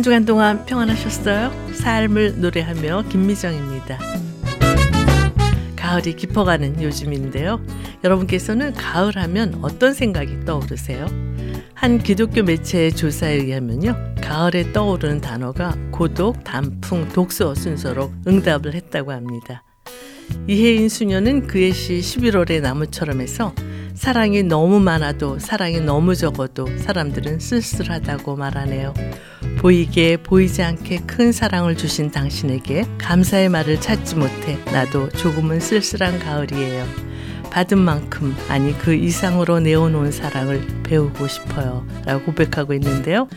한 주간 동안 평안하셨어요? 삶을 노래하며 김미정입니다. 가을이 깊어가는 요즘인데요. 여러분께서는 가을 하면 어떤 생각이 떠오르세요? 한 기독교 매체의 조사에 의하면요. 가을에 떠오르는 단어가 고독, 단풍, 독서 순서로 응답을 했다고 합니다. 이혜인 수녀는 그의 시 11월의 나무처럼 해서 사랑이 너무 많아도 사랑이 너무 적어도 사람들은 쓸쓸하다고 말하네요. 보이게 보이지 않게 큰 사랑을 주신 당신에게 감사의 말을 찾지 못해 나도 조금은 쓸쓸한 가을이에요. 받은 만큼 아니 그 이상으로 내어놓은 사랑을 배우고 싶어요. 라고 고백하고 있는데요.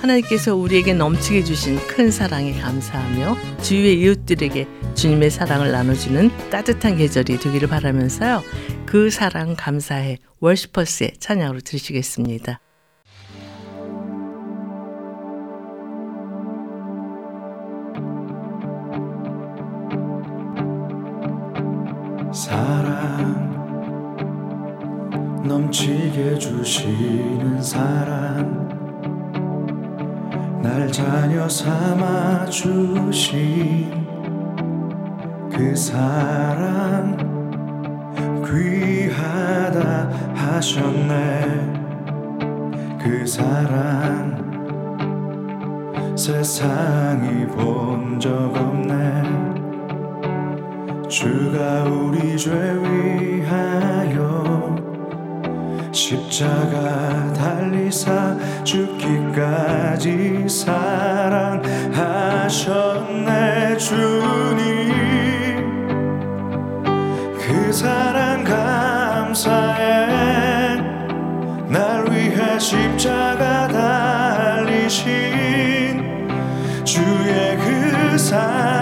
하나님께서 우리에게 넘치게 주신 큰 사랑에 감사하며 주위의 이웃들에게 주님의 사랑을 나눠주는 따뜻한 계절이 되기를 바라면서요. 그 사랑 감사해 월시퍼스의 찬양으로 들으시겠습니다. 사랑 넘치게 주시는 사랑 날 자녀 삼아 주신 그 사랑 귀하다 하셨네. 그 사랑 세상이 본 적 없네. 주가 우리 죄 위하여 십자가 달리사 죽기까지 사랑하셨네. 주님. 그 사랑 감사해. 날 위해 십자가 달리신 주의 그사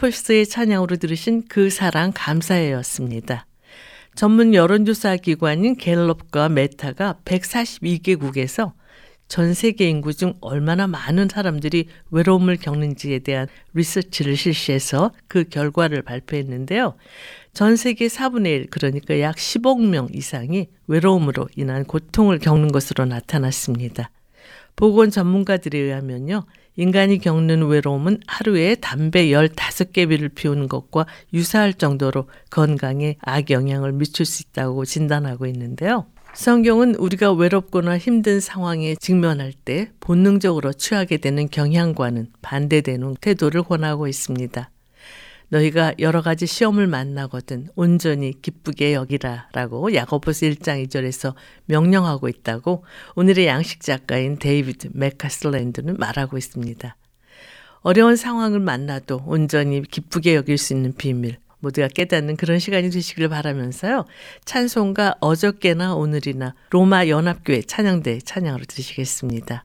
월스퍼스의 찬양으로 들으신 그 사랑 감사해였습니다. 전문 여론조사 기관인 갤럽과 메타가 142개국에서 전 세계 인구 중 얼마나 많은 사람들이 외로움을 겪는지에 대한 리서치를 실시해서 그 결과를 발표했는데요. 전 세계 4분의 1, 그러니까 약 10억 명 이상이 외로움으로 인한 고통을 겪는 것으로 나타났습니다. 보건 전문가들에 의하면요. 인간이 겪는 외로움은 하루에 담배 15개비를 피우는 것과 유사할 정도로 건강에 악영향을 미칠 수 있다고 진단하고 있는데요. 성경은 우리가 외롭거나 힘든 상황에 직면할 때 본능적으로 취하게 되는 경향과는 반대되는 태도를 권하고 있습니다. 너희가 여러 가지 시험을 만나거든 온전히 기쁘게 여기라 라고 야고보스 1장 2절에서 명령하고 있다고 오늘의 양식 작가인 데이비드 맥카슬랜드는 말하고 있습니다. 어려운 상황을 만나도 온전히 기쁘게 여길 수 있는 비밀, 모두가 깨닫는 그런 시간이 되시길 바라면서요. 찬송가 어저께나 오늘이나 로마 연합교회 찬양대 찬양으로 들으시겠습니다.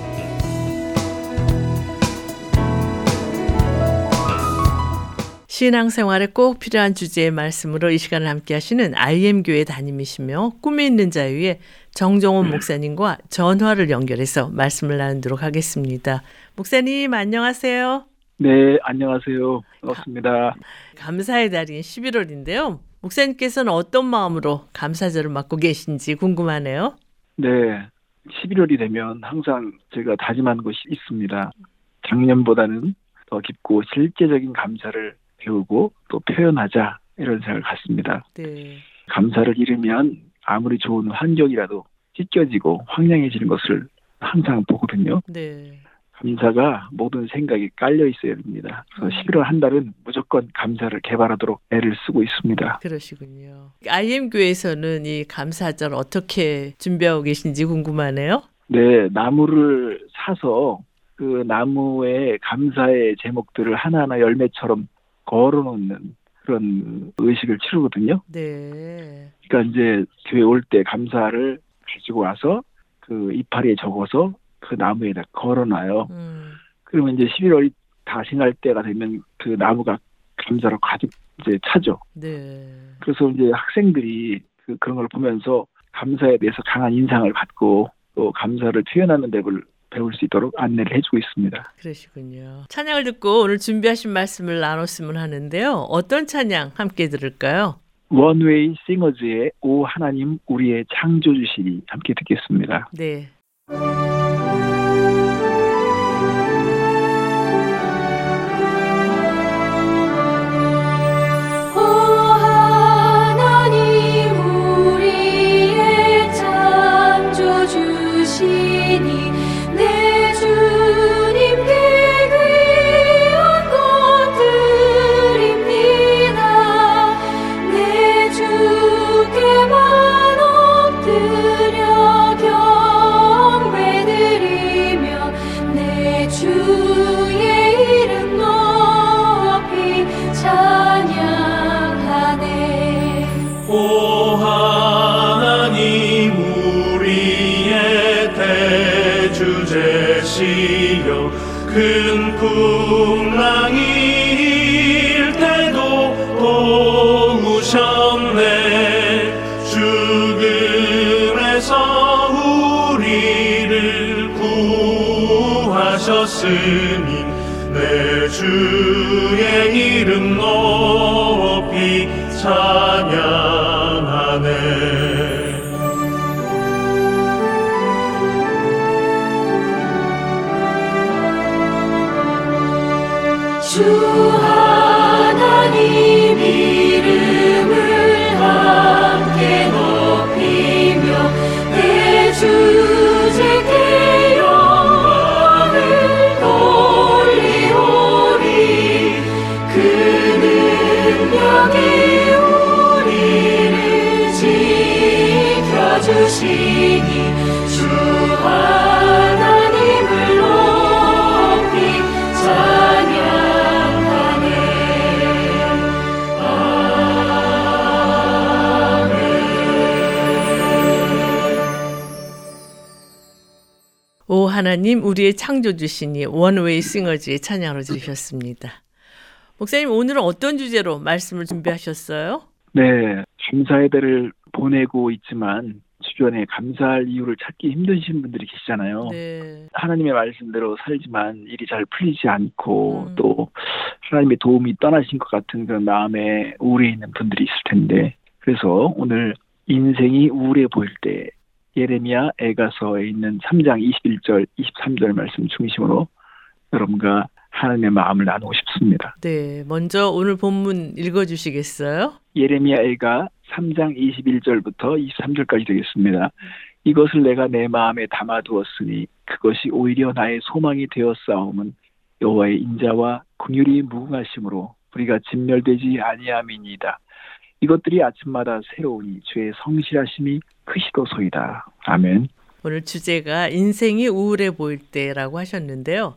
신앙생활에 꼭 필요한 주제의 말씀으로 이 시간을 함께 하시는 IM교회 담임이시며 꿈이 있는 자유의 정정원 목사님과 전화를 연결해서 말씀을 나누도록 하겠습니다. 목사님 안녕하세요. 네, 안녕하세요. 반갑습니다. 감사의 달인 11월인데요. 목사님께서는 어떤 마음으로 감사절을 맞고 계신지 궁금하네요. 네, 11월이 되면 항상 제가 다짐하는 것이 있습니다. 작년보다는 더 깊고 실제적인 감사를 배우고 또 표현하자 이런 생각을 갖습니다. 네. 감사를 잃으면 아무리 좋은 환경이라도 찢겨지고 황량해지는 것을 항상 보거든요. 네. 감사가 모든 생각이 깔려 있어야 됩니다. 그래서 11월 한 달은 무조건 감사를 개발하도록 애를 쓰고 있습니다. 그러시군요. IM 교회에서는 이 감사절 어떻게 준비하고 계신지 궁금하네요. 네, 나무를 사서 그 나무에 감사의 제목들을 하나하나 열매처럼 걸어놓는 그런 의식을 치르거든요. 네. 그러니까 이제 교회 올 때 감사를 가지고 와서 그 이파리에 적어서 그 나무에다 걸어놔요. 음. 그러면 이제 11월이 다 지날 때가 되면 그 나무가 감사로 가득 이제 차죠. 네. 그래서 이제 학생들이 그, 그런 걸 보면서 감사에 대해서 강한 인상을 받고 또 감사를 표현하는 법을 배울 수 있도록 안내를 해주고 있습니다. 그러시군요. 찬양을 듣고 오늘 준비하신 말씀을 나눴으면 하는데요. 어떤 찬양 함께 들을까요? 원웨이 싱어즈의 오 하나님 우리의 창조주시니 함께 듣겠습니다. 네. 하셨으니 내 주의 이름 높이 찬양하네 하나님 우리의 창조주시니 원웨이 싱어즈의 찬양으로 들으셨습니다. 목사님 오늘은 어떤 주제로 말씀을 준비하셨어요? 네, 감사의 배를 보내고 있지만 주변에 감사할 이유를 찾기 힘드신 분들이 계시잖아요. 네. 하나님의 말씀대로 살지만 일이 잘 풀리지 않고 음. 또 하나님의 도움이 떠나신 것 같은 그런 마음에 우울해 있는 분들이 있을 텐데 그래서 오늘 인생이 우울해 보일 때 예레미야 애가서에 있는 3장 21절 23절 말씀 중심으로 여러분과 하나님의 마음을 나누고 싶습니다. 네. 먼저 오늘 본문 읽어 주시겠어요? 예레미야 애가 3장 21절부터 23절까지 되겠습니다. 이것을 내가 내 마음에 담아두었으니 그것이 오히려 나의 소망이 되었사옴은 여호와의 인자와 긍휼이 무궁하심으로 우리가 진멸되지 아니함이니이다. 이것들이 아침마다 새로우니 주의 성실하심이 크시도소이다. 아멘. 오늘 주제가 인생이 우울해 보일 때라고 하셨는데요.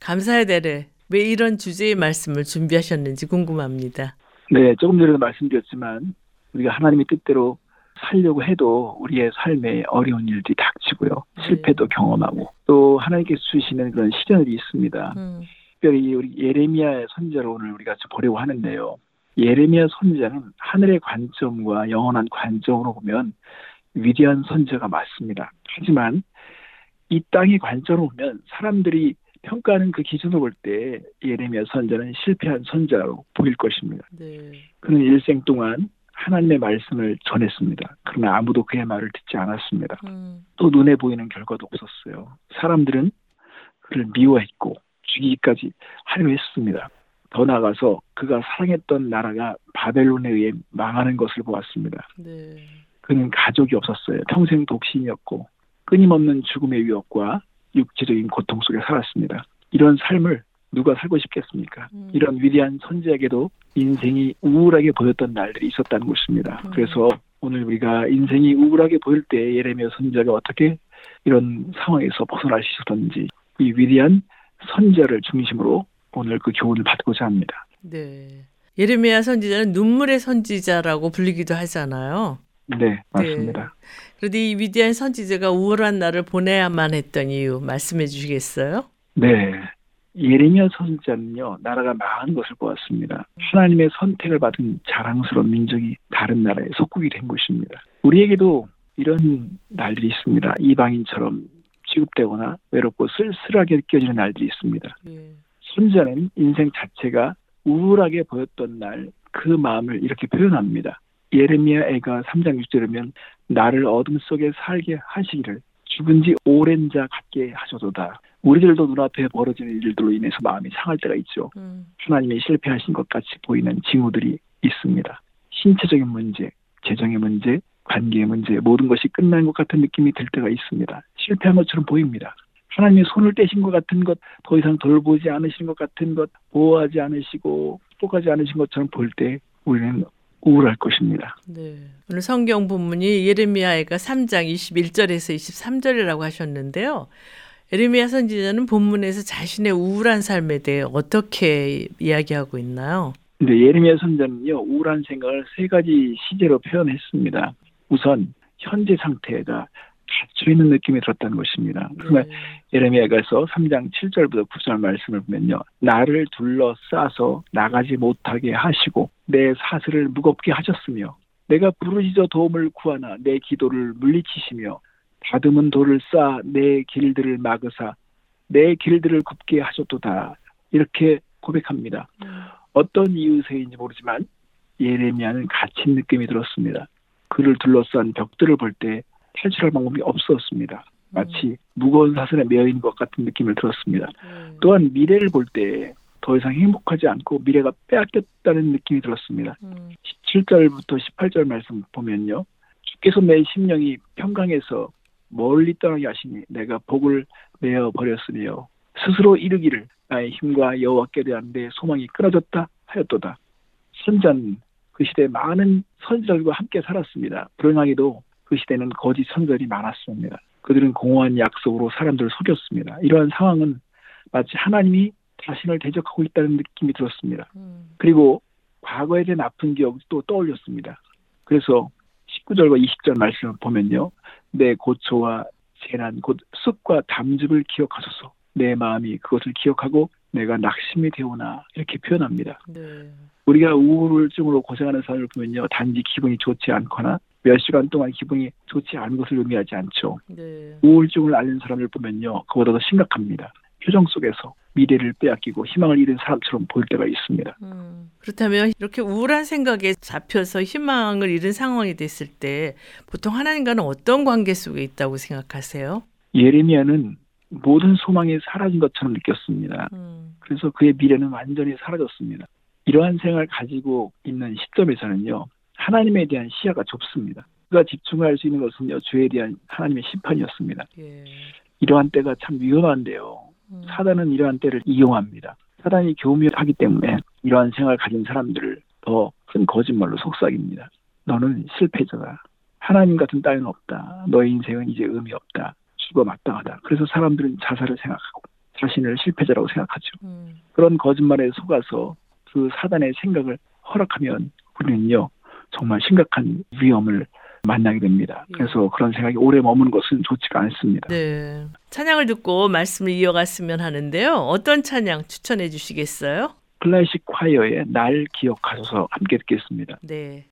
감사의 대를 왜 이런 주제의 말씀을 준비하셨는지 궁금합니다. 네, 조금 전에도 말씀드렸지만 우리가 하나님의 뜻대로 살려고 해도 우리의 삶에 어려운 일들이 닥치고요. 네. 실패도 경험하고 또 하나님께서 주시는 그런 시련이 있습니다. 음, 특별히 우리 예레미야의 선지자를 오늘 우리가 좀 보려고 하는데요. 예레미야 선지자는 하늘의 관점과 영원한 관점으로 보면 위대한 선지자가 맞습니다. 하지만 이 땅의 관점으로 보면 사람들이 평가하는 그 기준으로 볼 때 예레미야 선지자는 실패한 선지자로 보일 것입니다. 네. 그는 일생 동안 하나님의 말씀을 전했습니다. 그러나 아무도 그의 말을 듣지 않았습니다. 음, 또 눈에 보이는 결과도 없었어요. 사람들은 그를 미워했고 죽이기까지 하려 했습니다. 더 나아가서 그가 사랑했던 나라가 바벨론에 의해 망하는 것을 보았습니다. 네. 그는 가족이 없었어요. 평생 독신이었고 끊임없는 죽음의 위협과 육체적인 고통 속에 살았습니다. 이런 삶을 누가 살고 싶겠습니까? 음. 이런 위대한 선지에게도 인생이 우울하게 보였던 날들이 있었다는 것입니다. 음. 그래서 오늘 우리가 인생이 우울하게 보일 때 예레미야 선지자가 어떻게 이런 상황에서 벗어날 수 있었던지 이 위대한 선지자를 중심으로 오늘 그 교훈을 받고자 합니다. 네. 예레미야 선지자는 눈물의 선지자라고 불리기도 하잖아요. 네, 맞습니다. 그런데 이 위대한 선지자가 우울한 날을 보내야만 했던 이유 말씀해 주시겠어요? 네. 예레미야 선지자는요, 나라가 망한 것을 보았습니다. 하나님의 선택을 받은 자랑스러운 민족이 다른 나라에 속국이 된 것입니다. 우리에게도 이런 날들이 있습니다. 이방인처럼 취급되거나 외롭고 쓸쓸하게 느껴지는 날들이 있습니다. 예. 선지자는 인생 자체가 우울하게 보였던 날 그 마음을 이렇게 표현합니다. 예레미야 애가 3장 6절이면 나를 어둠 속에 살게 하시기를 죽은 지 오랜 자 같게 하셔도다. 우리들도 눈앞에 벌어지는 일들로 인해서 마음이 상할 때가 있죠. 음, 하나님이 실패하신 것 같이 보이는 징후들이 있습니다. 신체적인 문제, 재정의 문제, 관계의 문제, 모든 것이 끝난 것 같은 느낌이 들 때가 있습니다. 실패한 것처럼 보입니다. 하나님이 손을 떼신 것 같은 것, 더 이상 돌보지 않으신 것 같은 것, 보호하지 않으시고 축복하지 않으신 것처럼 볼 때 우리는 우울할 것입니다. 네. 오늘 성경 본문이 예레미야가 3장 21절에서 23절이라고 하셨는데요. 예레미야 선지자는 본문에서 자신의 우울한 삶에 대해 어떻게 이야기하고 있나요? 근데 예레미야 선자는요 우울한 생각을 세 가지 시제로 표현했습니다. 우선 현재 상태가 갇혀 있는 느낌이 들었다는 것입니다. 정말 네. 예레미야가서 3장 7절부터 9절 말씀을 보면요. 나를 둘러싸서 나가지 못하게 하시고 내 사슬을 무겁게 하셨으며 내가 부르짖어 도움을 구하나 내 기도를 물리치시며 다듬은 돌을 쌓아 내 길들을 막으사 내 길들을 굽게 하셨도다. 이렇게 고백합니다. 음, 어떤 이유세인지 모르지만 예레미야는 갇힌 느낌이 들었습니다. 그를 둘러싼 벽들을 볼 때 탈출할 방법이 없었습니다. 마치 무거운 사슬에 있는 것 같은 느낌을 들었습니다. 네. 또한 미래를 볼 때 더 이상 행복하지 않고 미래가 빼앗겼다는 느낌이 들었습니다. 음, 17절부터 18절 말씀 보면요. 주께서 내 심령이 평강에서 멀리 떠나게 하시니 내가 복을 메어 버렸으며 스스로 이르기를 나의 힘과 여호와께 대한 내 소망이 끊어졌다 하였도다. 선자는 그 시대 많은 선지자들과 함께 살았습니다. 불행하게도 그 시대는 거짓 선자들이 많았습니다. 그들은 공허한 약속으로 사람들을 속였습니다. 이러한 상황은 마치 하나님이 자신을 대적하고 있다는 느낌이 들었습니다. 음, 그리고 과거에 대한 아픈 기억이 또 떠올렸습니다. 그래서 19절과 20절 말씀을 보면요. 내 고초와 재난, 곧 습과 담즙을 기억하소서. 내 마음이 그것을 기억하고 내가 낙심이 되오나 이렇게 표현합니다. 네. 우리가 우울증으로 고생하는 사람을 보면요. 단지 기분이 좋지 않거나 몇 시간 동안 기분이 좋지 않은 것을 의미하지 않죠. 네. 우울증을 앓는 사람을 보면요. 그보다 더 심각합니다. 표정 속에서 미래를 빼앗기고 희망을 잃은 사람처럼 보일 때가 있습니다. 음, 그렇다면 이렇게 우울한 생각에 잡혀서 희망을 잃은 상황이 됐을 때 보통 하나님과는 어떤 관계 속에 있다고 생각하세요? 예레미야는 모든 소망이 사라진 것처럼 느꼈습니다. 음, 그래서 그의 미래는 완전히 사라졌습니다. 이러한 생각을 가지고 있는 시점에서는요, 하나님에 대한 시야가 좁습니다. 그가 집중할 수 있는 것은요, 죄에 대한 하나님의 심판이었습니다. 예. 이러한 때가 참 위험한데요. 음, 사단은 이러한 때를 이용합니다. 사단이 교묘하기 때문에 이러한 생각을 가진 사람들을 더 큰 거짓말로 속삭입니다. 너는 실패자다. 하나님 같은 따위는 없다. 너의 인생은 이제 의미 없다. 죽어 마땅하다. 그래서 사람들은 자살을 생각하고 자신을 실패자라고 생각하죠. 음. 그런 거짓말에 속아서 그 사단의 생각을 허락하면 우리는요 정말 심각한 위험을 만나게 됩니다. 예. 그래서 그런 생각이 오래 머무는 것은 좋지가 않습니다. 네. 찬양을 듣고 말씀을 이어갔으면 하는데요. 어떤 찬양 추천해 주시겠어요? 클래식 콰이어의 날 기억하소서 함께 듣겠습니다. 네.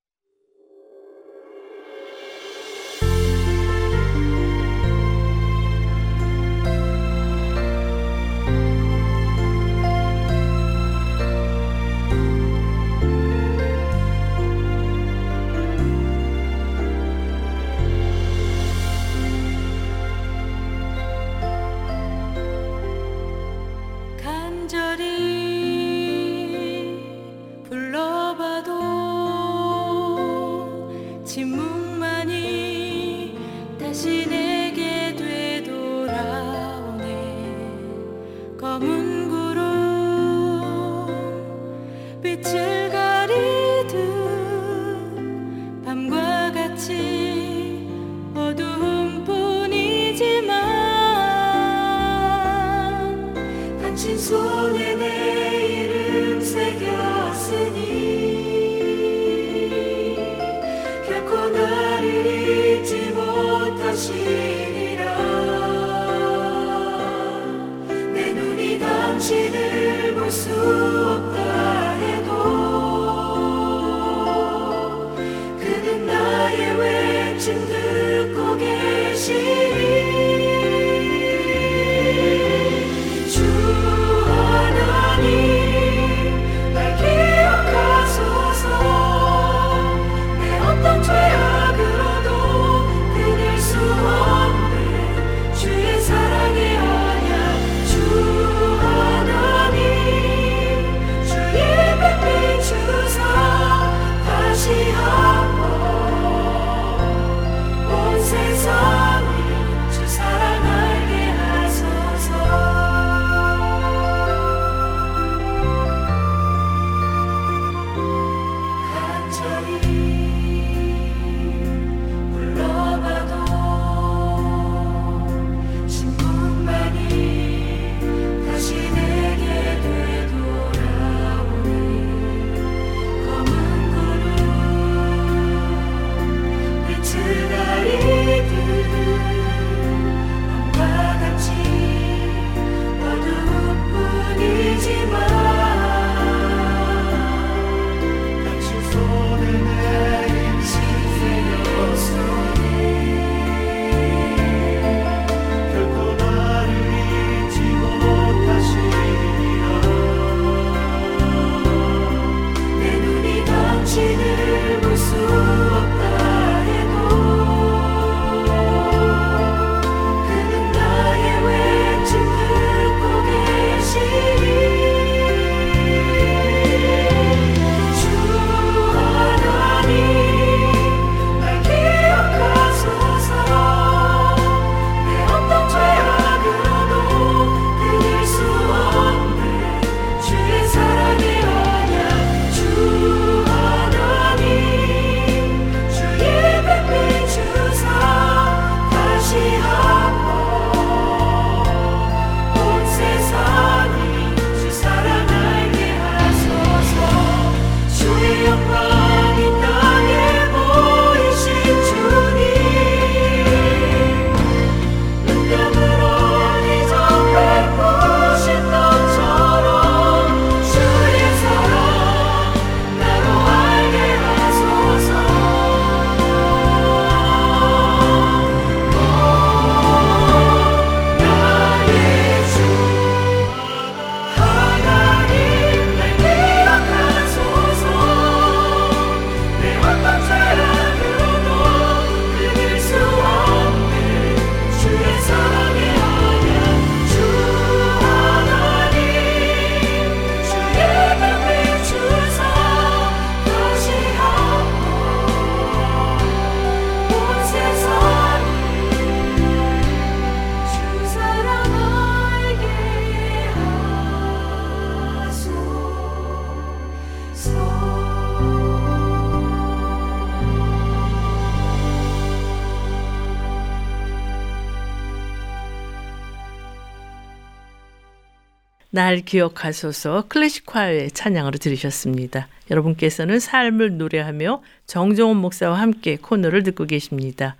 날 기억하소서 클래식화의 찬양으로 들으셨습니다. 여러분께서는 삶을 노래하며 정종원 목사와 함께 코너를 듣고 계십니다.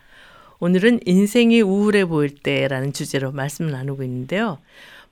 오늘은 인생이 우울해 보일 때라는 주제로 말씀을 나누고 있는데요.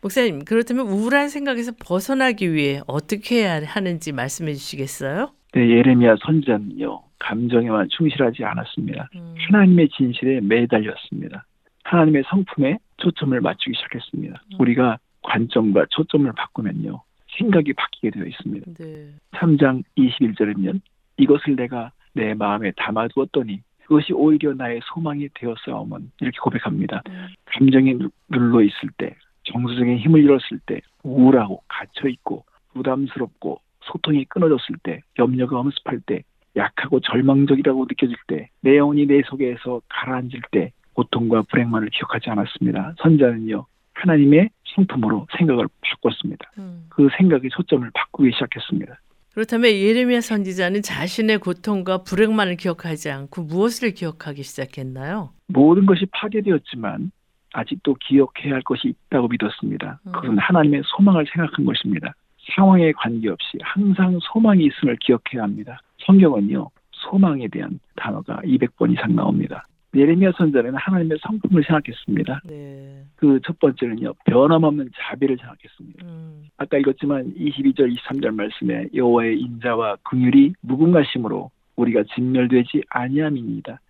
목사님, 그렇다면 우울한 생각에서 벗어나기 위해 어떻게 해야 하는지 말씀해 주시겠어요? 네, 예레미야 선지자는요 감정에만 충실하지 않았습니다. 음. 하나님의 진실에 매달렸습니다. 하나님의 성품에 초점을 맞추기 시작했습니다. 음. 우리가 관점과 초점을 바꾸면요 생각이 바뀌게 되어 있습니다. 네. 3장 21절이면 이것을 내가 내 마음에 담아두었더니 그것이 오히려 나의 소망이 되었사오면 이렇게 고백합니다. 음. 감정이 누- 눌러 있을 때, 정서적인 힘을 잃었을 때, 우울하고 갇혀 있고 부담스럽고 소통이 끊어졌을 때, 염려가 엄습할 때, 약하고 절망적이라고 느껴질 때, 내 영혼이 내 속에서 가라앉을 때, 고통과 불행만을 기억하지 않았습니다. 선자는요, 하나님의 성품으로 생각을 바꿨습니다. 음. 그 생각의 초점을 바꾸기 시작했습니다. 그렇다면 예레미야 선지자는 자신의 고통과 불행만을 기억하지 않고 무엇을 기억하기 시작했나요? 모든 것이 파괴되었지만 아직도 기억해야 할 것이 있다고 믿었습니다. 음. 그것은 하나님의 소망을 생각한 것입니다. 상황에 관계없이 항상 소망이 있음을 기억해야 합니다. 성경은요, 소망에 대한 단어가 200번 이상 나옵니다. 예레미야 선자는 하나님의 성품을 생각했습니다. 네. 그 첫 번째는요, 변함없는 자비를 생각했습니다. 음. 아까 읽었지만 22절, 23절 말씀에 여호와의 인자와 긍휼이 무궁하심으로 우리가 진멸되지 아니함이니이다.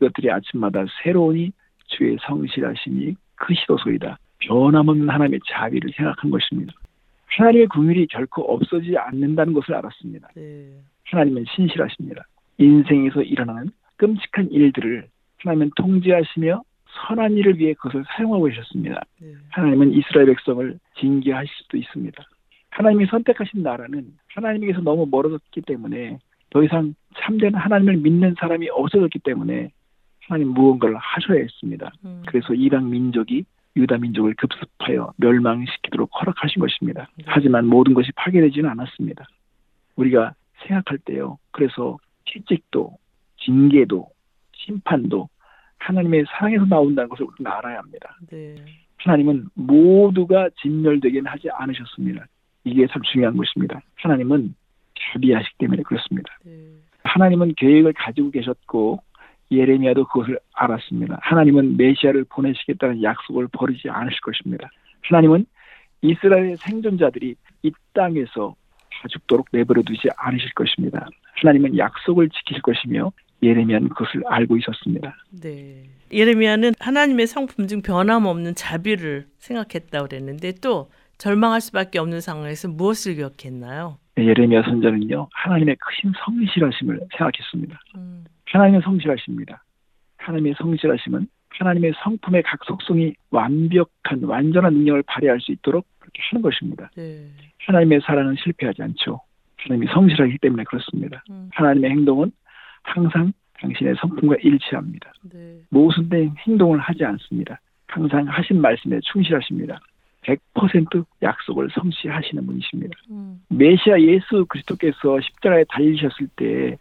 이것들이 아침마다 새로우니 주의 성실하심이 크시도소이다. 변함없는 하나님의 자비를 생각한 것입니다. 하나님의 긍휼이 결코 없어지지 않는다는 것을 알았습니다. 네. 하나님은 신실하십니다. 인생에서 일어나는 끔찍한 일들을 하나님은 통제하시며 선한 일을 위해 그것을 사용하고 계셨습니다. 네. 하나님은 이스라엘 백성을 징계하실 수도 있습니다. 하나님이 선택하신 나라는 하나님에게서 너무 멀어졌기 때문에 더 이상 참된 하나님을 믿는 사람이 없어졌기 때문에 하나님 무언가를 하셔야 했습니다. 음. 그래서 이방 민족이 유다 민족을 급습하여 멸망시키도록 허락하신 것입니다. 네. 하지만 모든 것이 파괴되지는 않았습니다. 우리가 생각할 때요. 그래서 채찍도 징계도 심판도 하나님의 사랑에서 나온다는 것을 우리는 알아야 합니다. 네. 하나님은 모두가 진멸되게는 하지 않으셨습니다. 이게 참 중요한 것입니다. 하나님은 자비하시기 때문에 그렇습니다. 네. 하나님은 계획을 가지고 계셨고 예레미야도 그것을 알았습니다. 하나님은 메시아를 보내시겠다는 약속을 버리지 않으실 것입니다. 하나님은 이스라엘의 생존자들이 이 땅에서 다 죽도록 내버려 두지 않으실 것입니다. 하나님은 약속을 지키실 것이며 예레미야는 그것을 알고 있었습니다. 네. 예레미야는 하나님의 성품 중 변함없는 자비를 생각했다고 그랬는데 또 절망할 수밖에 없는 상황에서 무엇을 기억했나요? 예레미야 선자는요 하나님의 크신 성실하심을 생각했습니다. 음. 하나님의 성실하십니다. 하나님의 성실하심은 하나님의 성품의 각 속성이 완벽한 완전한 능력을 발휘할 수 있도록 그렇게 하는 것입니다. 네. 하나님의 사랑은 실패하지 않죠. 하나님이 성실하기 때문에 그렇습니다. 음. 하나님의 행동은 항상 당신의 성품과 일치합니다. 네. 모순된 행동을 하지 않습니다. 항상 하신 말씀에 충실하십니다. 100% 약속을 성취하시는 분이십니다. 음. 메시아 예수 그리스도께서 십자가에 달리셨을 때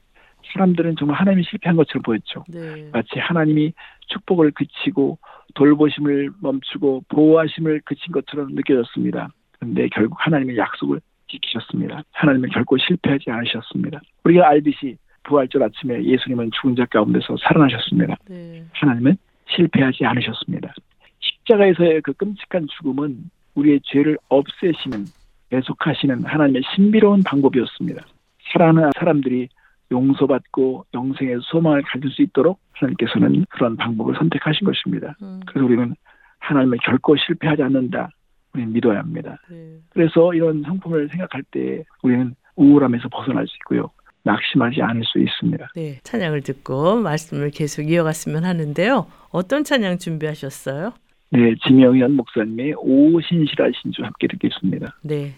사람들은 정말 하나님이 실패한 것처럼 보였죠. 네. 마치 하나님이 축복을 그치고 돌보심을 멈추고 보호하심을 그친 것처럼 느껴졌습니다. 그런데 결국 하나님의 약속을 지키셨습니다. 하나님은 결코 실패하지 않으셨습니다. 우리가 알듯이 부활절 아침에 예수님은 죽은 자 가운데서 살아나셨습니다. 네. 하나님은 실패하지 않으셨습니다. 십자가에서의 그 끔찍한 죽음은 우리의 죄를 없애시는 계속하시는 하나님의 신비로운 방법이었습니다. 사랑하는 사람들이 용서받고 영생의 소망을 가질 수 있도록 하나님께서는 그런 방법을 선택하신 것입니다. 음. 그래서 우리는 하나님을 결코 실패하지 않는다. 우리는 믿어야 합니다. 네. 그래서 이런 성품을 생각할 때 우리는 우울함에서 벗어날 수 있고요. 낙심하지 않을 수 있습니다. 네. 찬양을 듣고 말씀을 계속 이어갔으면 하는데요. 어떤 찬양 준비하셨어요? 네, 지명현 목사님의 오신실하신 주 함께 듣겠습니다. 네.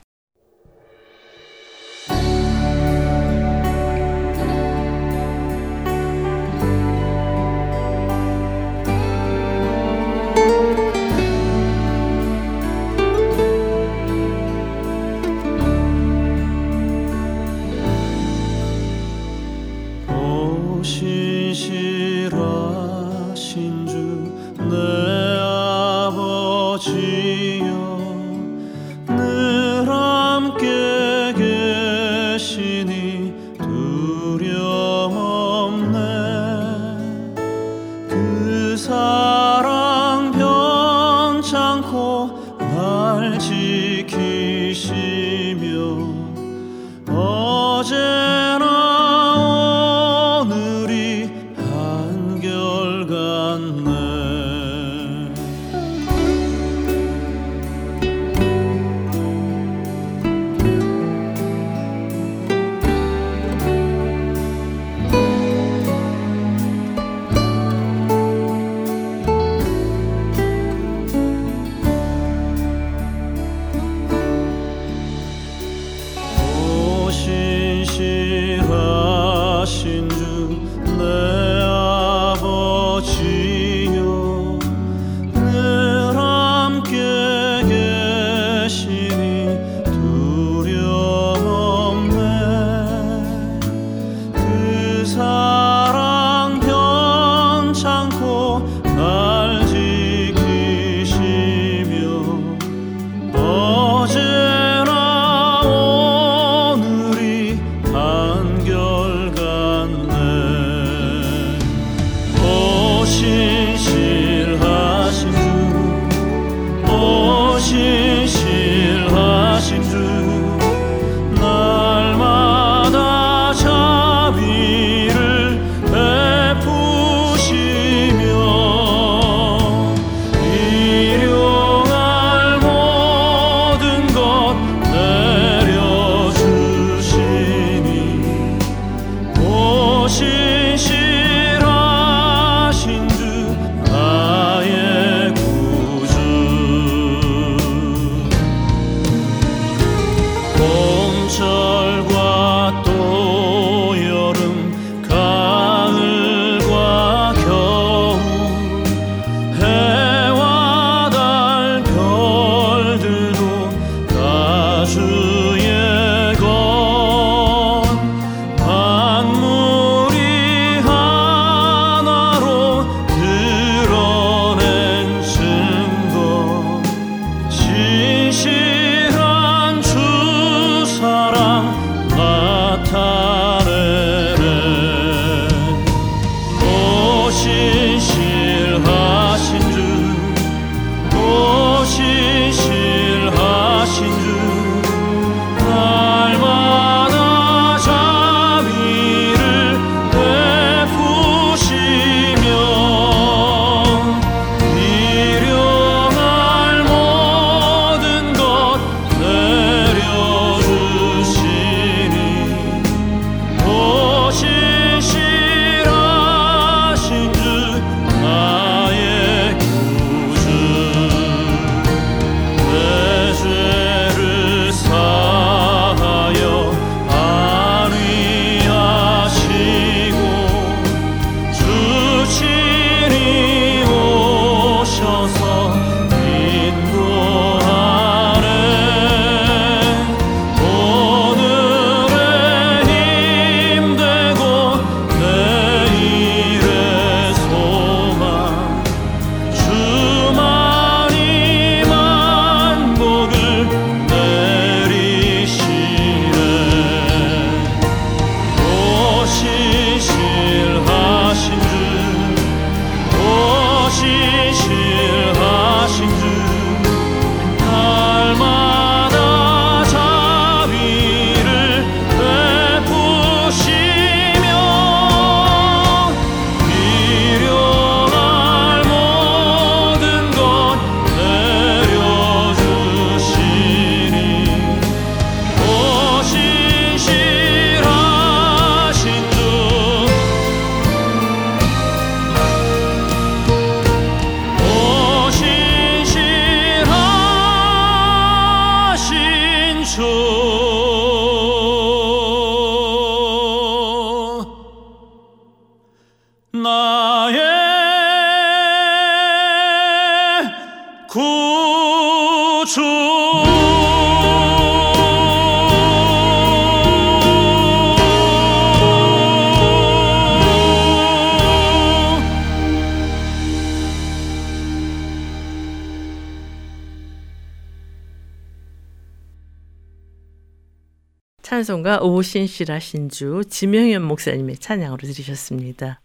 오신실하신 주 지명현 목사님의 찬양으로 들으셨습니다.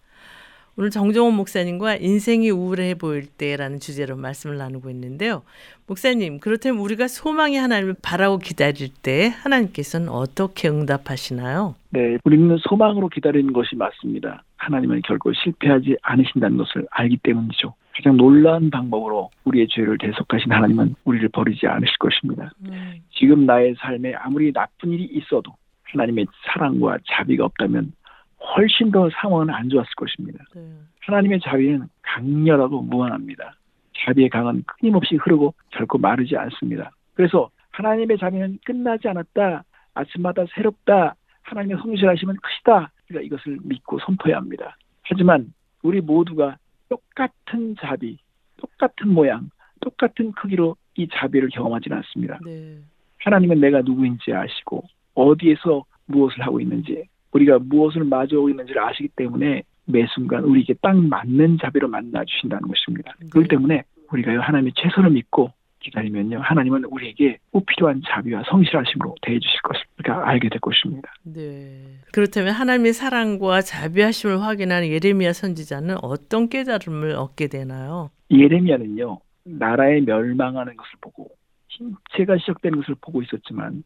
오늘 정종원 목사님과 인생이 우울해 보일 때라는 주제로 말씀을 나누고 있는데요. 목사님, 그렇다면 우리가 소망의 하나님을 바라고 기다릴 때 하나님께서는 어떻게 응답하시나요? 네, 우리는 소망으로 기다리는 것이 맞습니다. 하나님은 결코 실패하지 않으신다는 것을 알기 때문이죠. 가장 놀라운 방법으로 우리의 죄를 대속하신 하나님은 우리를 버리지 않으실 것입니다. 음, 지금 나의 삶에 아무리 나쁜 일이 있어도 하나님의 사랑과 자비가 없다면 훨씬 더 상황은 안 좋았을 것입니다. 네. 하나님의 자비는 강렬하고 무한합니다. 자비의 강은 끊임없이 흐르고 결코 마르지 않습니다. 그래서 하나님의 자비는 끝나지 않았다. 아침마다 새롭다. 하나님의 성실하심은 크시다. 우리가 이것을 믿고 선포해야 합니다. 하지만 우리 모두가 똑같은 자비, 똑같은 모양, 똑같은 크기로 이 자비를 경험하지는 않습니다. 네. 하나님은 내가 누구인지 아시고 어디에서 무엇을 하고 있는지 우리가 무엇을 마주하고 있는지를 아시기 때문에 매 순간 우리에게 딱 맞는 자비로 만나 주신다는 것입니다. 그렇기 네. 때문에 우리가 하나님의 최선을 믿고 기다리면요 하나님은 우리에게 꼭 필요한 자비와 성실하심으로 대해 주실 것을 우리가 알게 될 것입니다. 네. 그렇다면 하나님의 사랑과 자비하심을 확인하는 예레미야 선지자는 어떤 깨달음을 얻게 되나요? 예레미야는요 나라의 멸망하는 것을 보고 힘체가 시작되는 것을 보고 있었지만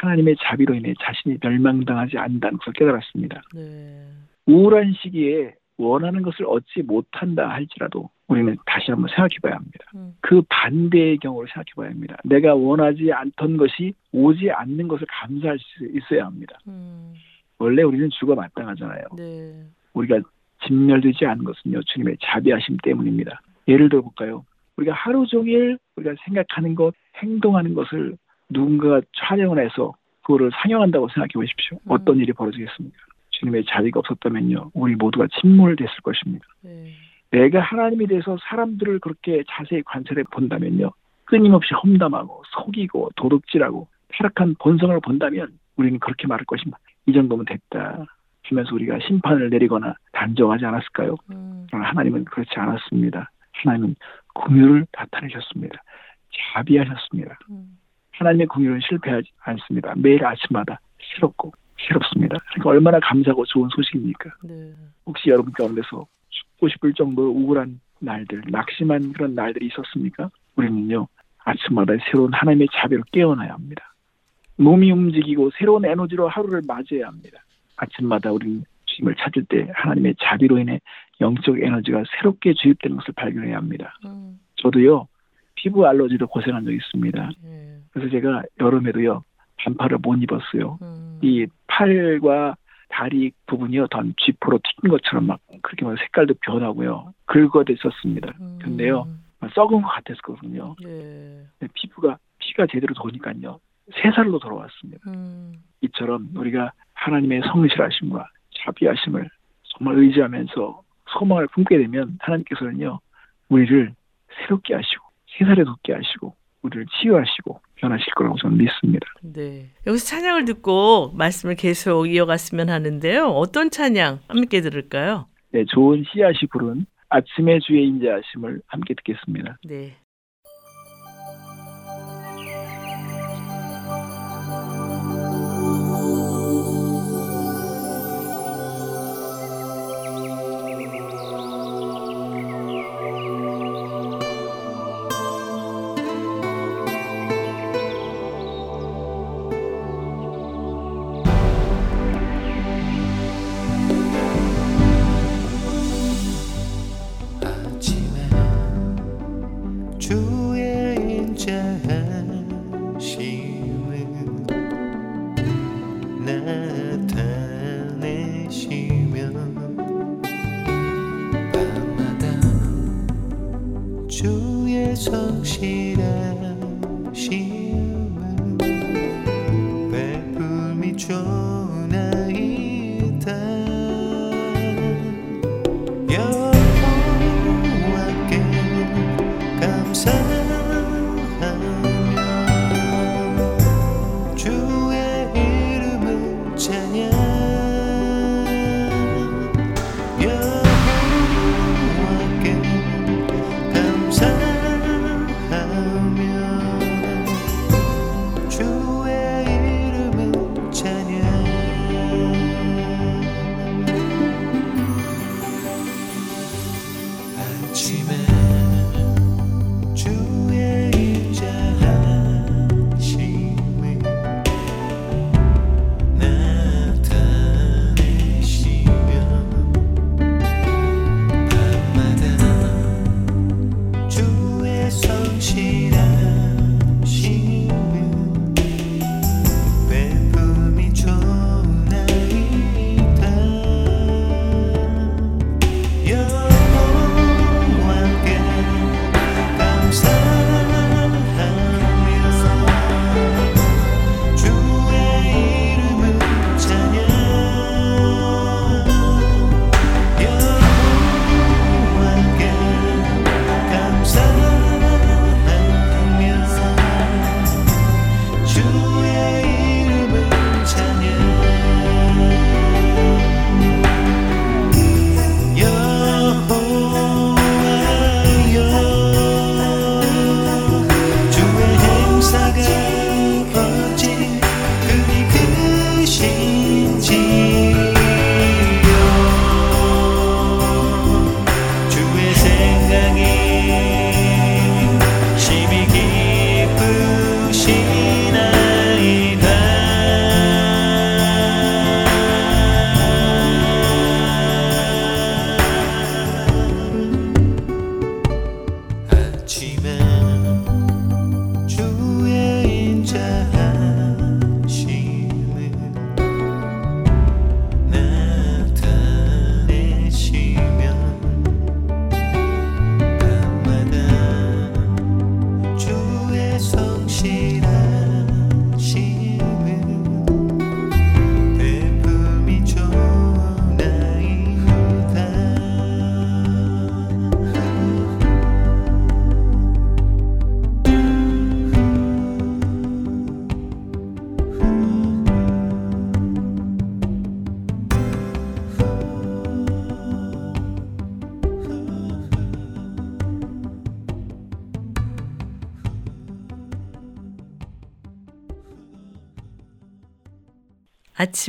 하나님의 자비로 인해 자신이 멸망당하지 않는다는 것을 깨달았습니다. 네. 우울한 시기에 원하는 것을 얻지 못한다 할지라도 우리는 다시 한번 생각해 봐야 합니다. 음. 그 반대의 경우를 생각해 봐야 합니다. 내가 원하지 않던 것이 오지 않는 것을 감사할 수 있어야 합니다. 음. 원래 우리는 죽어 마땅하잖아요. 네. 우리가 진멸되지 않은 것은요, 주님의 자비하심 때문입니다. 예를 들어 볼까요? 우리가 하루 종일 우리가 생각하는 것, 행동하는 것을 누군가가 촬영을 해서 그거를 상영한다고 생각해 보십시오. 음. 어떤 일이 벌어지겠습니까? 주님의 자비가 없었다면요, 우리 모두가 침몰됐을 것입니다. 네. 내가 하나님에 대해서 사람들을 그렇게 자세히 관찰해 본다면요, 끊임없이 험담하고 속이고 도둑질하고 타락한 본성을 본다면 우리는 그렇게 말할 것입니다. 이 정도면 됐다. 하면서 우리가 심판을 내리거나 단정하지 않았을까요? 음. 하나님은 그렇지 않았습니다. 하나님은 공유를 나타내셨습니다. 자비하셨습니다. 음. 하나님의 공유는 실패하지 않습니다. 매일 아침마다 새롭고 새롭습니다. 그러니까 얼마나 감사하고 좋은 소식입니까? 네. 혹시 여러분 가운데서 죽고 싶을 정도로 우울한 날들, 낙심한 그런 날들이 있었습니까? 우리는요, 아침마다 새로운 하나님의 자비로 깨어나야 합니다. 몸이 움직이고 새로운 에너지로 하루를 맞이해야 합니다. 아침마다 우리는 주님을 찾을 때 하나님의 자비로 인해 영적 에너지가 새롭게 주입되는 것을 발견해야 합니다. 음. 저도요, 피부 알러지로 고생한 적이 있습니다. 네. 그래서 제가 여름에도요, 반팔을 못 입었어요. 음. 이 팔과 다리 부분이요, 던 쥐포로 튀긴 것처럼 막 그렇게 막 색깔도 변하고요, 긁어댔었습니다. 음. 근데요, 막 썩은 것 같았거든요. 네. 근데 피부가 피가 제대로 도니까요, 새 살로 돌아왔습니다. 음. 이처럼 우리가 하나님의 성실하심과 자비하심을 정말 의지하면서 소망을 품게 되면 하나님께서는요, 우리를 새롭게 하시고 새 살에 돋게 하시고 우리를 치유하시고 변하실 거라고 저는 믿습니다. 네. 여기서 찬양을 듣고 말씀을 계속 이어갔으면 하는데요. 어떤 찬양 함께 들을까요? 네, 좋은 씨앗이 부른 아침의 주의 인자하심을 함께 듣겠습니다. 네. 성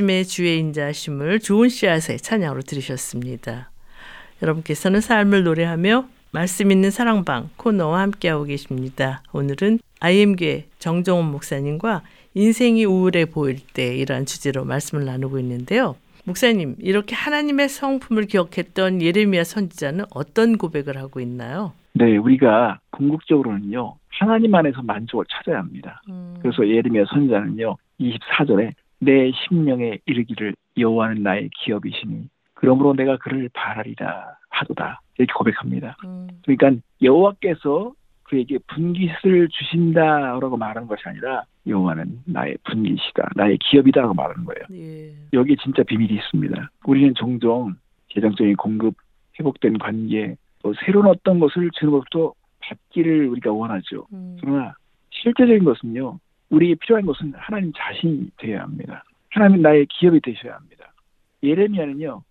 아침에 주의 인자심을 좋은 씨앗의 찬양으로 들으셨습니다. 여러분께서는 삶을 노래하며 말씀 있는 사랑방 코너와 함께하고 계십니다. 오늘은 IM교회 정정원 목사님과 인생이 우울해 보일 때 이러한 주제로 말씀을 나누고 있는데요. 목사님, 이렇게 하나님의 성품을 기억했던 예레미야 선지자는 어떤 고백을 하고 있나요? 네, 우리가 궁극적으로는요 하나님 안에서 만족을 찾아야 합니다. 그래서 예레미야 선지자는요 24절에 내 심령에 이르기를 여호와는 나의 기업이시니 그러므로 내가 그를 바라리라 하도다 이렇게 고백합니다. 음, 그러니까 여호와께서 그에게 분깃을 주신다라고 말하는 것이 아니라 여호와는 나의 분깃이다, 나의 기업이다라고 말하는 거예요. 예. 여기에 진짜 비밀이 있습니다. 우리는 종종 재정적인 공급, 회복된 관계, 또 새로운 어떤 것을 주는 것도 받기를 우리가 원하죠. 음, 그러나 실제적인 것은요, 우리에게 필요한 것은 하나님 자신이 되어야 합니다. 하나님 나의 기업이 되셔야 합니다. 예레미야는요,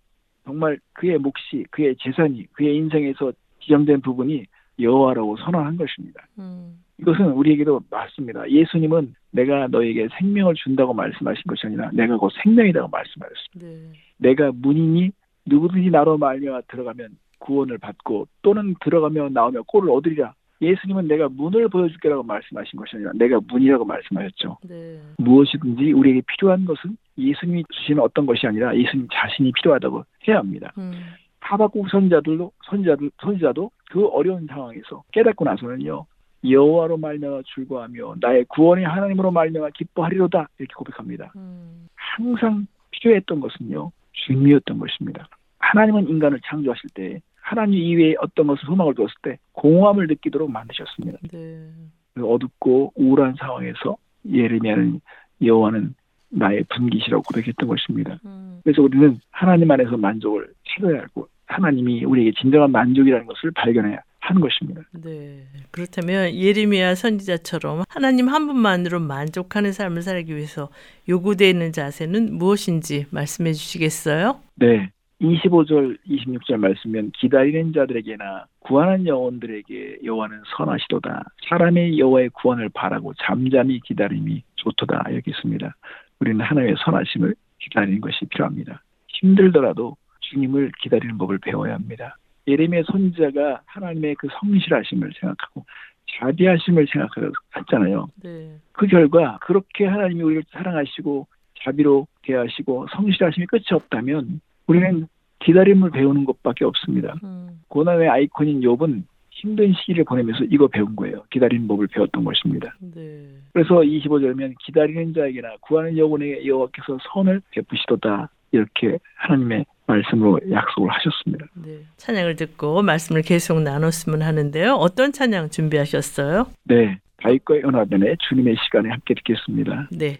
정말 그의 몫이, 그의 재산이, 그의 인생에서 지정된 부분이 여호와라고 선언한 것입니다. 음, 이것은 우리에게도 맞습니다. 예수님은 내가 너에게 생명을 준다고 말씀하신 것이 아니라 내가 곧 생명이라고 말씀하셨습니다. 네. 내가 문이니 누구든지 나로 말미암아 들어가면 구원을 받고 또는 들어가며 나오며 꼴을 얻으리라. 예수님은 내가 문을 보여줄게라고 말씀하신 것이 아니라 내가 문이라고 말씀하셨죠. 네. 무엇이든지 우리에게 필요한 것은 예수님이 주시는 어떤 것이 아니라 예수님 자신이 필요하다고 해야 합니다. 음, 하박국 선지자들도 선지자들 선지자도 그 어려운 상황에서 깨닫고 나서는요 여호와로 말미암아 즐거하며 나의 구원의 하나님으로 말미암아 기뻐하리로다 이렇게 고백합니다. 음, 항상 필요했던 것은요 주님이었던 것입니다. 하나님은 인간을 창조하실 때 하나님 이외에 어떤 것을 소망을 두었을 때 공허함을 느끼도록 만드셨습니다. 네. 그 어둡고 우울한 상황에서 예레미야는 여호와는 나의 분깃이라고 고백했던 것입니다. 음, 그래서 우리는 하나님 안에서 만족을 찾아야 하고 하나님이 우리에게 진정한 만족이라는 것을 발견해야 하는 것입니다. 네. 그렇다면 예레미야 선지자처럼 하나님 한 분만으로 만족하는 삶을 살기 위해서 요구되어 있는 자세는 무엇인지 말씀해 주시겠어요? 네. 25절, 26절 말씀면 기다리는 자들에게나 구하는 영혼들에게 여호와는 선하시도다. 사람의 여호와의 구원을 바라고 잠잠히 기다림이 좋도다. 여기 있습니다. 우리는 하나님의 선하심을 기다리는 것이 필요합니다. 힘들더라도 주님을 기다리는 법을 배워야 합니다. 예레미야 선지자가 하나님의 그 성실하심을 생각하고 자비하심을 생각했잖아요. 네. 그 결과 그렇게 하나님이 우리를 사랑하시고 자비로 대하시고 성실하심이 끝이 없다면 우리는 기다림을 배우는 것밖에 없습니다. 음. 고난의 아이콘인 욥은 힘든 시기를 보내면서 이거 배운 거예요. 기다리는 법을 배웠던 것입니다. 네. 그래서 25절면 기다리는 자에게나 구하는 영혼에게 여호와께서 선을 베푸시도다 이렇게 하나님의 말씀으로 약속을 하셨습니다. 네. 찬양을 듣고 말씀을 계속 나눴으면 하는데요. 어떤 찬양 준비하셨어요? 네, 다윗과 연합연의 주님의 시간에 함께 듣겠습니다. 네.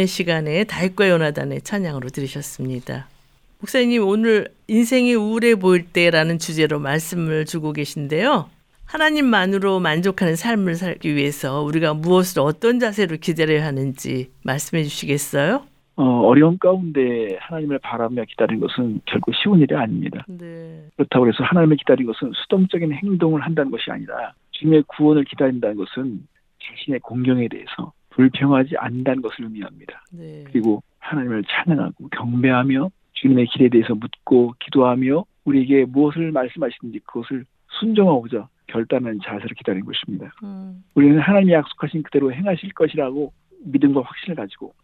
주님의 시간에 다윗과 요나단의 찬양으로 들으셨습니다. 목사님 오늘 인생이 우울해 보일 때라는 주제로 말씀을 주고 계신데요. 하나님만으로 만족하는 삶을 살기 위해서 우리가 무엇을 어떤 자세로 기다려야 하는지 말씀해 주시겠어요? 어, 어려운 가운데 하나님을 바라며 기다리는 것은 결코 쉬운 일이 아닙니다. 네. 그렇다고 해서 하나님을 기다리는 것은 수동적인 행동을 한다는 것이 아니라 주님의 구원을 기다린다는 것은 자신의 공경에 대해서 불평하지 않는다는 것을 의미합니다. 네. 그리고 하나님을 찬양하고 경배하며 주님의 길에 대해서 묻고 기도하며 우리에게 무엇을 말씀하시는지 그것을 순종하고자 결단하는 자세로 기다리는 것입니다. 음, 우리는 하나님이 약속하신 그대로 행하실 것이라고 믿음과 확신을 가지고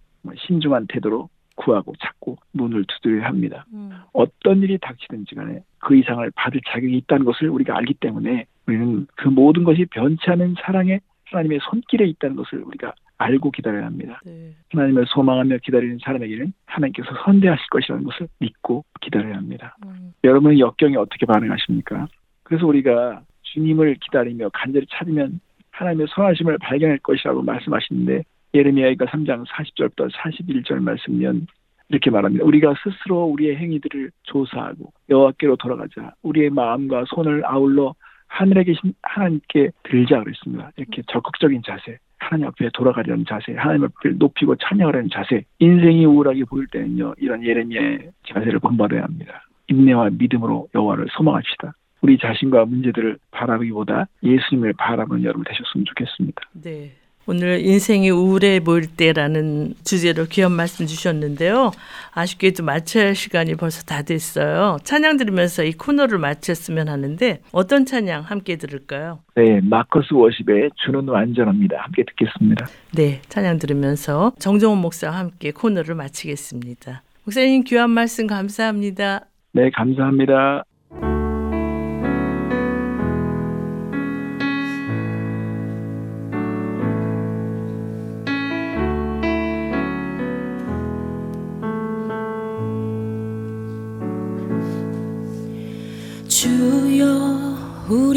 신중한 태도로 구하고 찾고 문을 두드려야 합니다. 음, 어떤 일이 닥치든지 간에 그 이상을 받을 자격이 있다는 것을 우리가 알기 때문에 우리는 그 모든 것이 변치 않은 사랑의 하나님의 손길에 있다는 것을 우리가 알고 기다려야 합니다. 네. 하나님을 소망하며 기다리는 사람에게는 하나님께서 선대하실 것이라는 것을 믿고 기다려야 합니다. 음, 여러분은 역경에 어떻게 반응하십니까? 그래서 우리가 주님을 기다리며 간절히 찾으면 하나님의 선하심을 발견할 것이라고 말씀하시는데 예레미야가 3장 40절부터 41절 말씀면 이렇게 말합니다. 우리가 스스로 우리의 행위들을 조사하고 여호와께로 돌아가자. 우리의 마음과 손을 아울러 하늘에 계신 하나님께 들자 그랬습니다. 이렇게 적극적인 자세, 하나님 앞에 돌아가려는 자세, 하나님 앞을 높이고 찬양하려는 자세. 인생이 우울하게 보일 때는요, 이런 예레미야의 자세를 본받아야 합니다. 인내와 믿음으로 여호와를 소망합시다. 우리 자신과 문제들을 바라보기보다 예수님을 바라보는 여러분 되셨으면 좋겠습니다. 네. 오늘 인생이 우울해 보일 때라는 주제로 귀한 말씀 주셨는데요. 아쉽게도 마쳐야 할 시간이 벌써 다 됐어요. 찬양 들으면서 이 코너를 마쳤으면 하는데 어떤 찬양 함께 들을까요? 네, 마커스 워십의 주는 완전합니다. 함께 듣겠습니다. 네, 찬양 들으면서 정종원 목사와 함께 코너를 마치겠습니다. 목사님 귀한 말씀 감사합니다. 네, 감사합니다.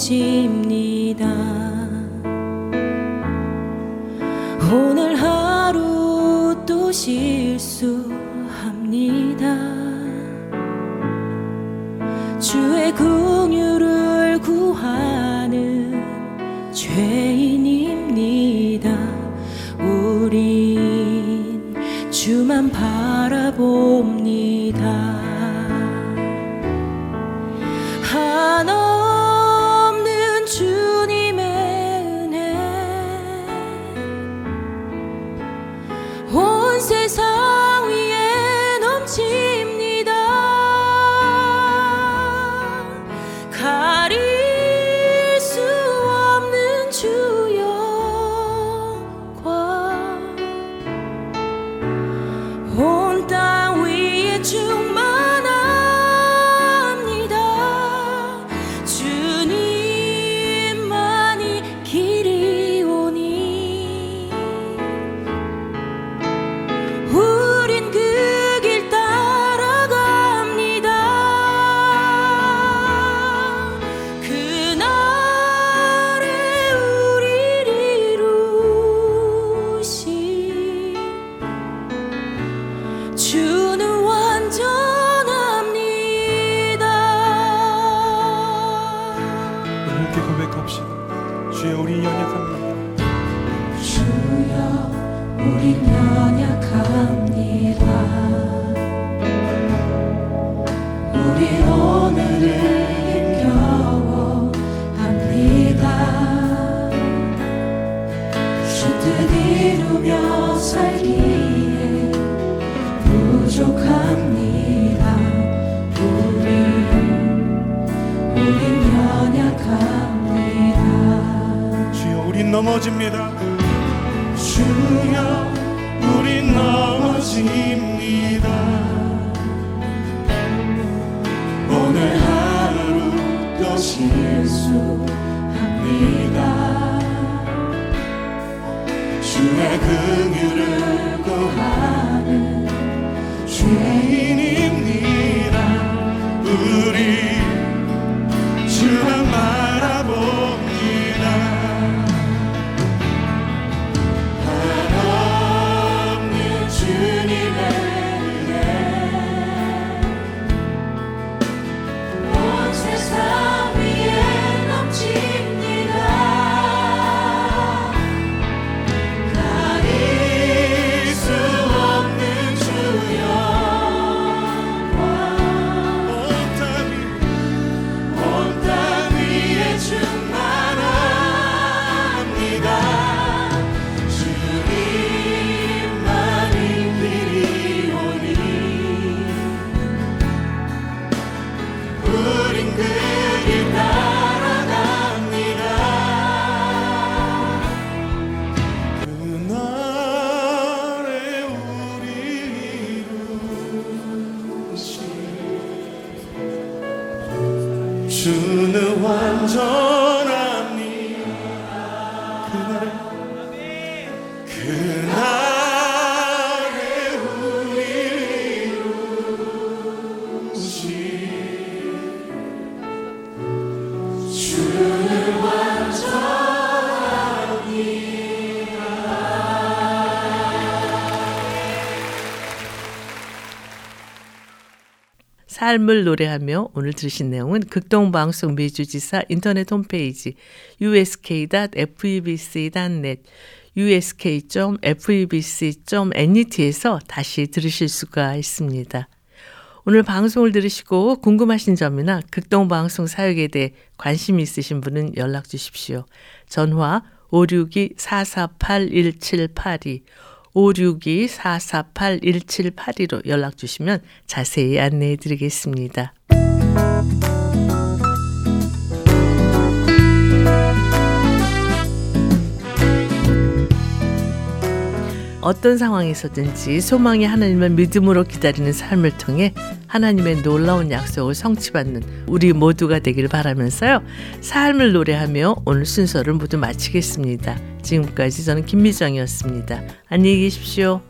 넘어 넘어집니다. 주여 우리 넘어집니다 실수합니다. 주 주의 긍휼을 구하는 죄인입니다. 우리 주만 바라봅 그날에 삶을 노래하며 오늘 들으신 내용은 극동방송 미주지사 인터넷 홈페이지 usk.febc.net usk.febc.net에서 다시 들으실 수가 있습니다. 오늘 방송을 들으시고 궁금하신 점이나 극동방송 사역에 대해 관심 있으신 분은 연락 주십시오. 전화 562-448-1782 562-448-1782로 연락 주시면 자세히 안내해 드리겠습니다. 어떤 상황에서든지 소망이 하나님을 믿음으로 기다리는 삶을 통해 하나님의 놀라운 약속을 성취받는 우리 모두가 되길 바라면서요. 삶을 노래하며 오늘 순서를 모두 마치겠습니다. 지금까지 저는 김미정이었습니다. 안녕히 계십시오.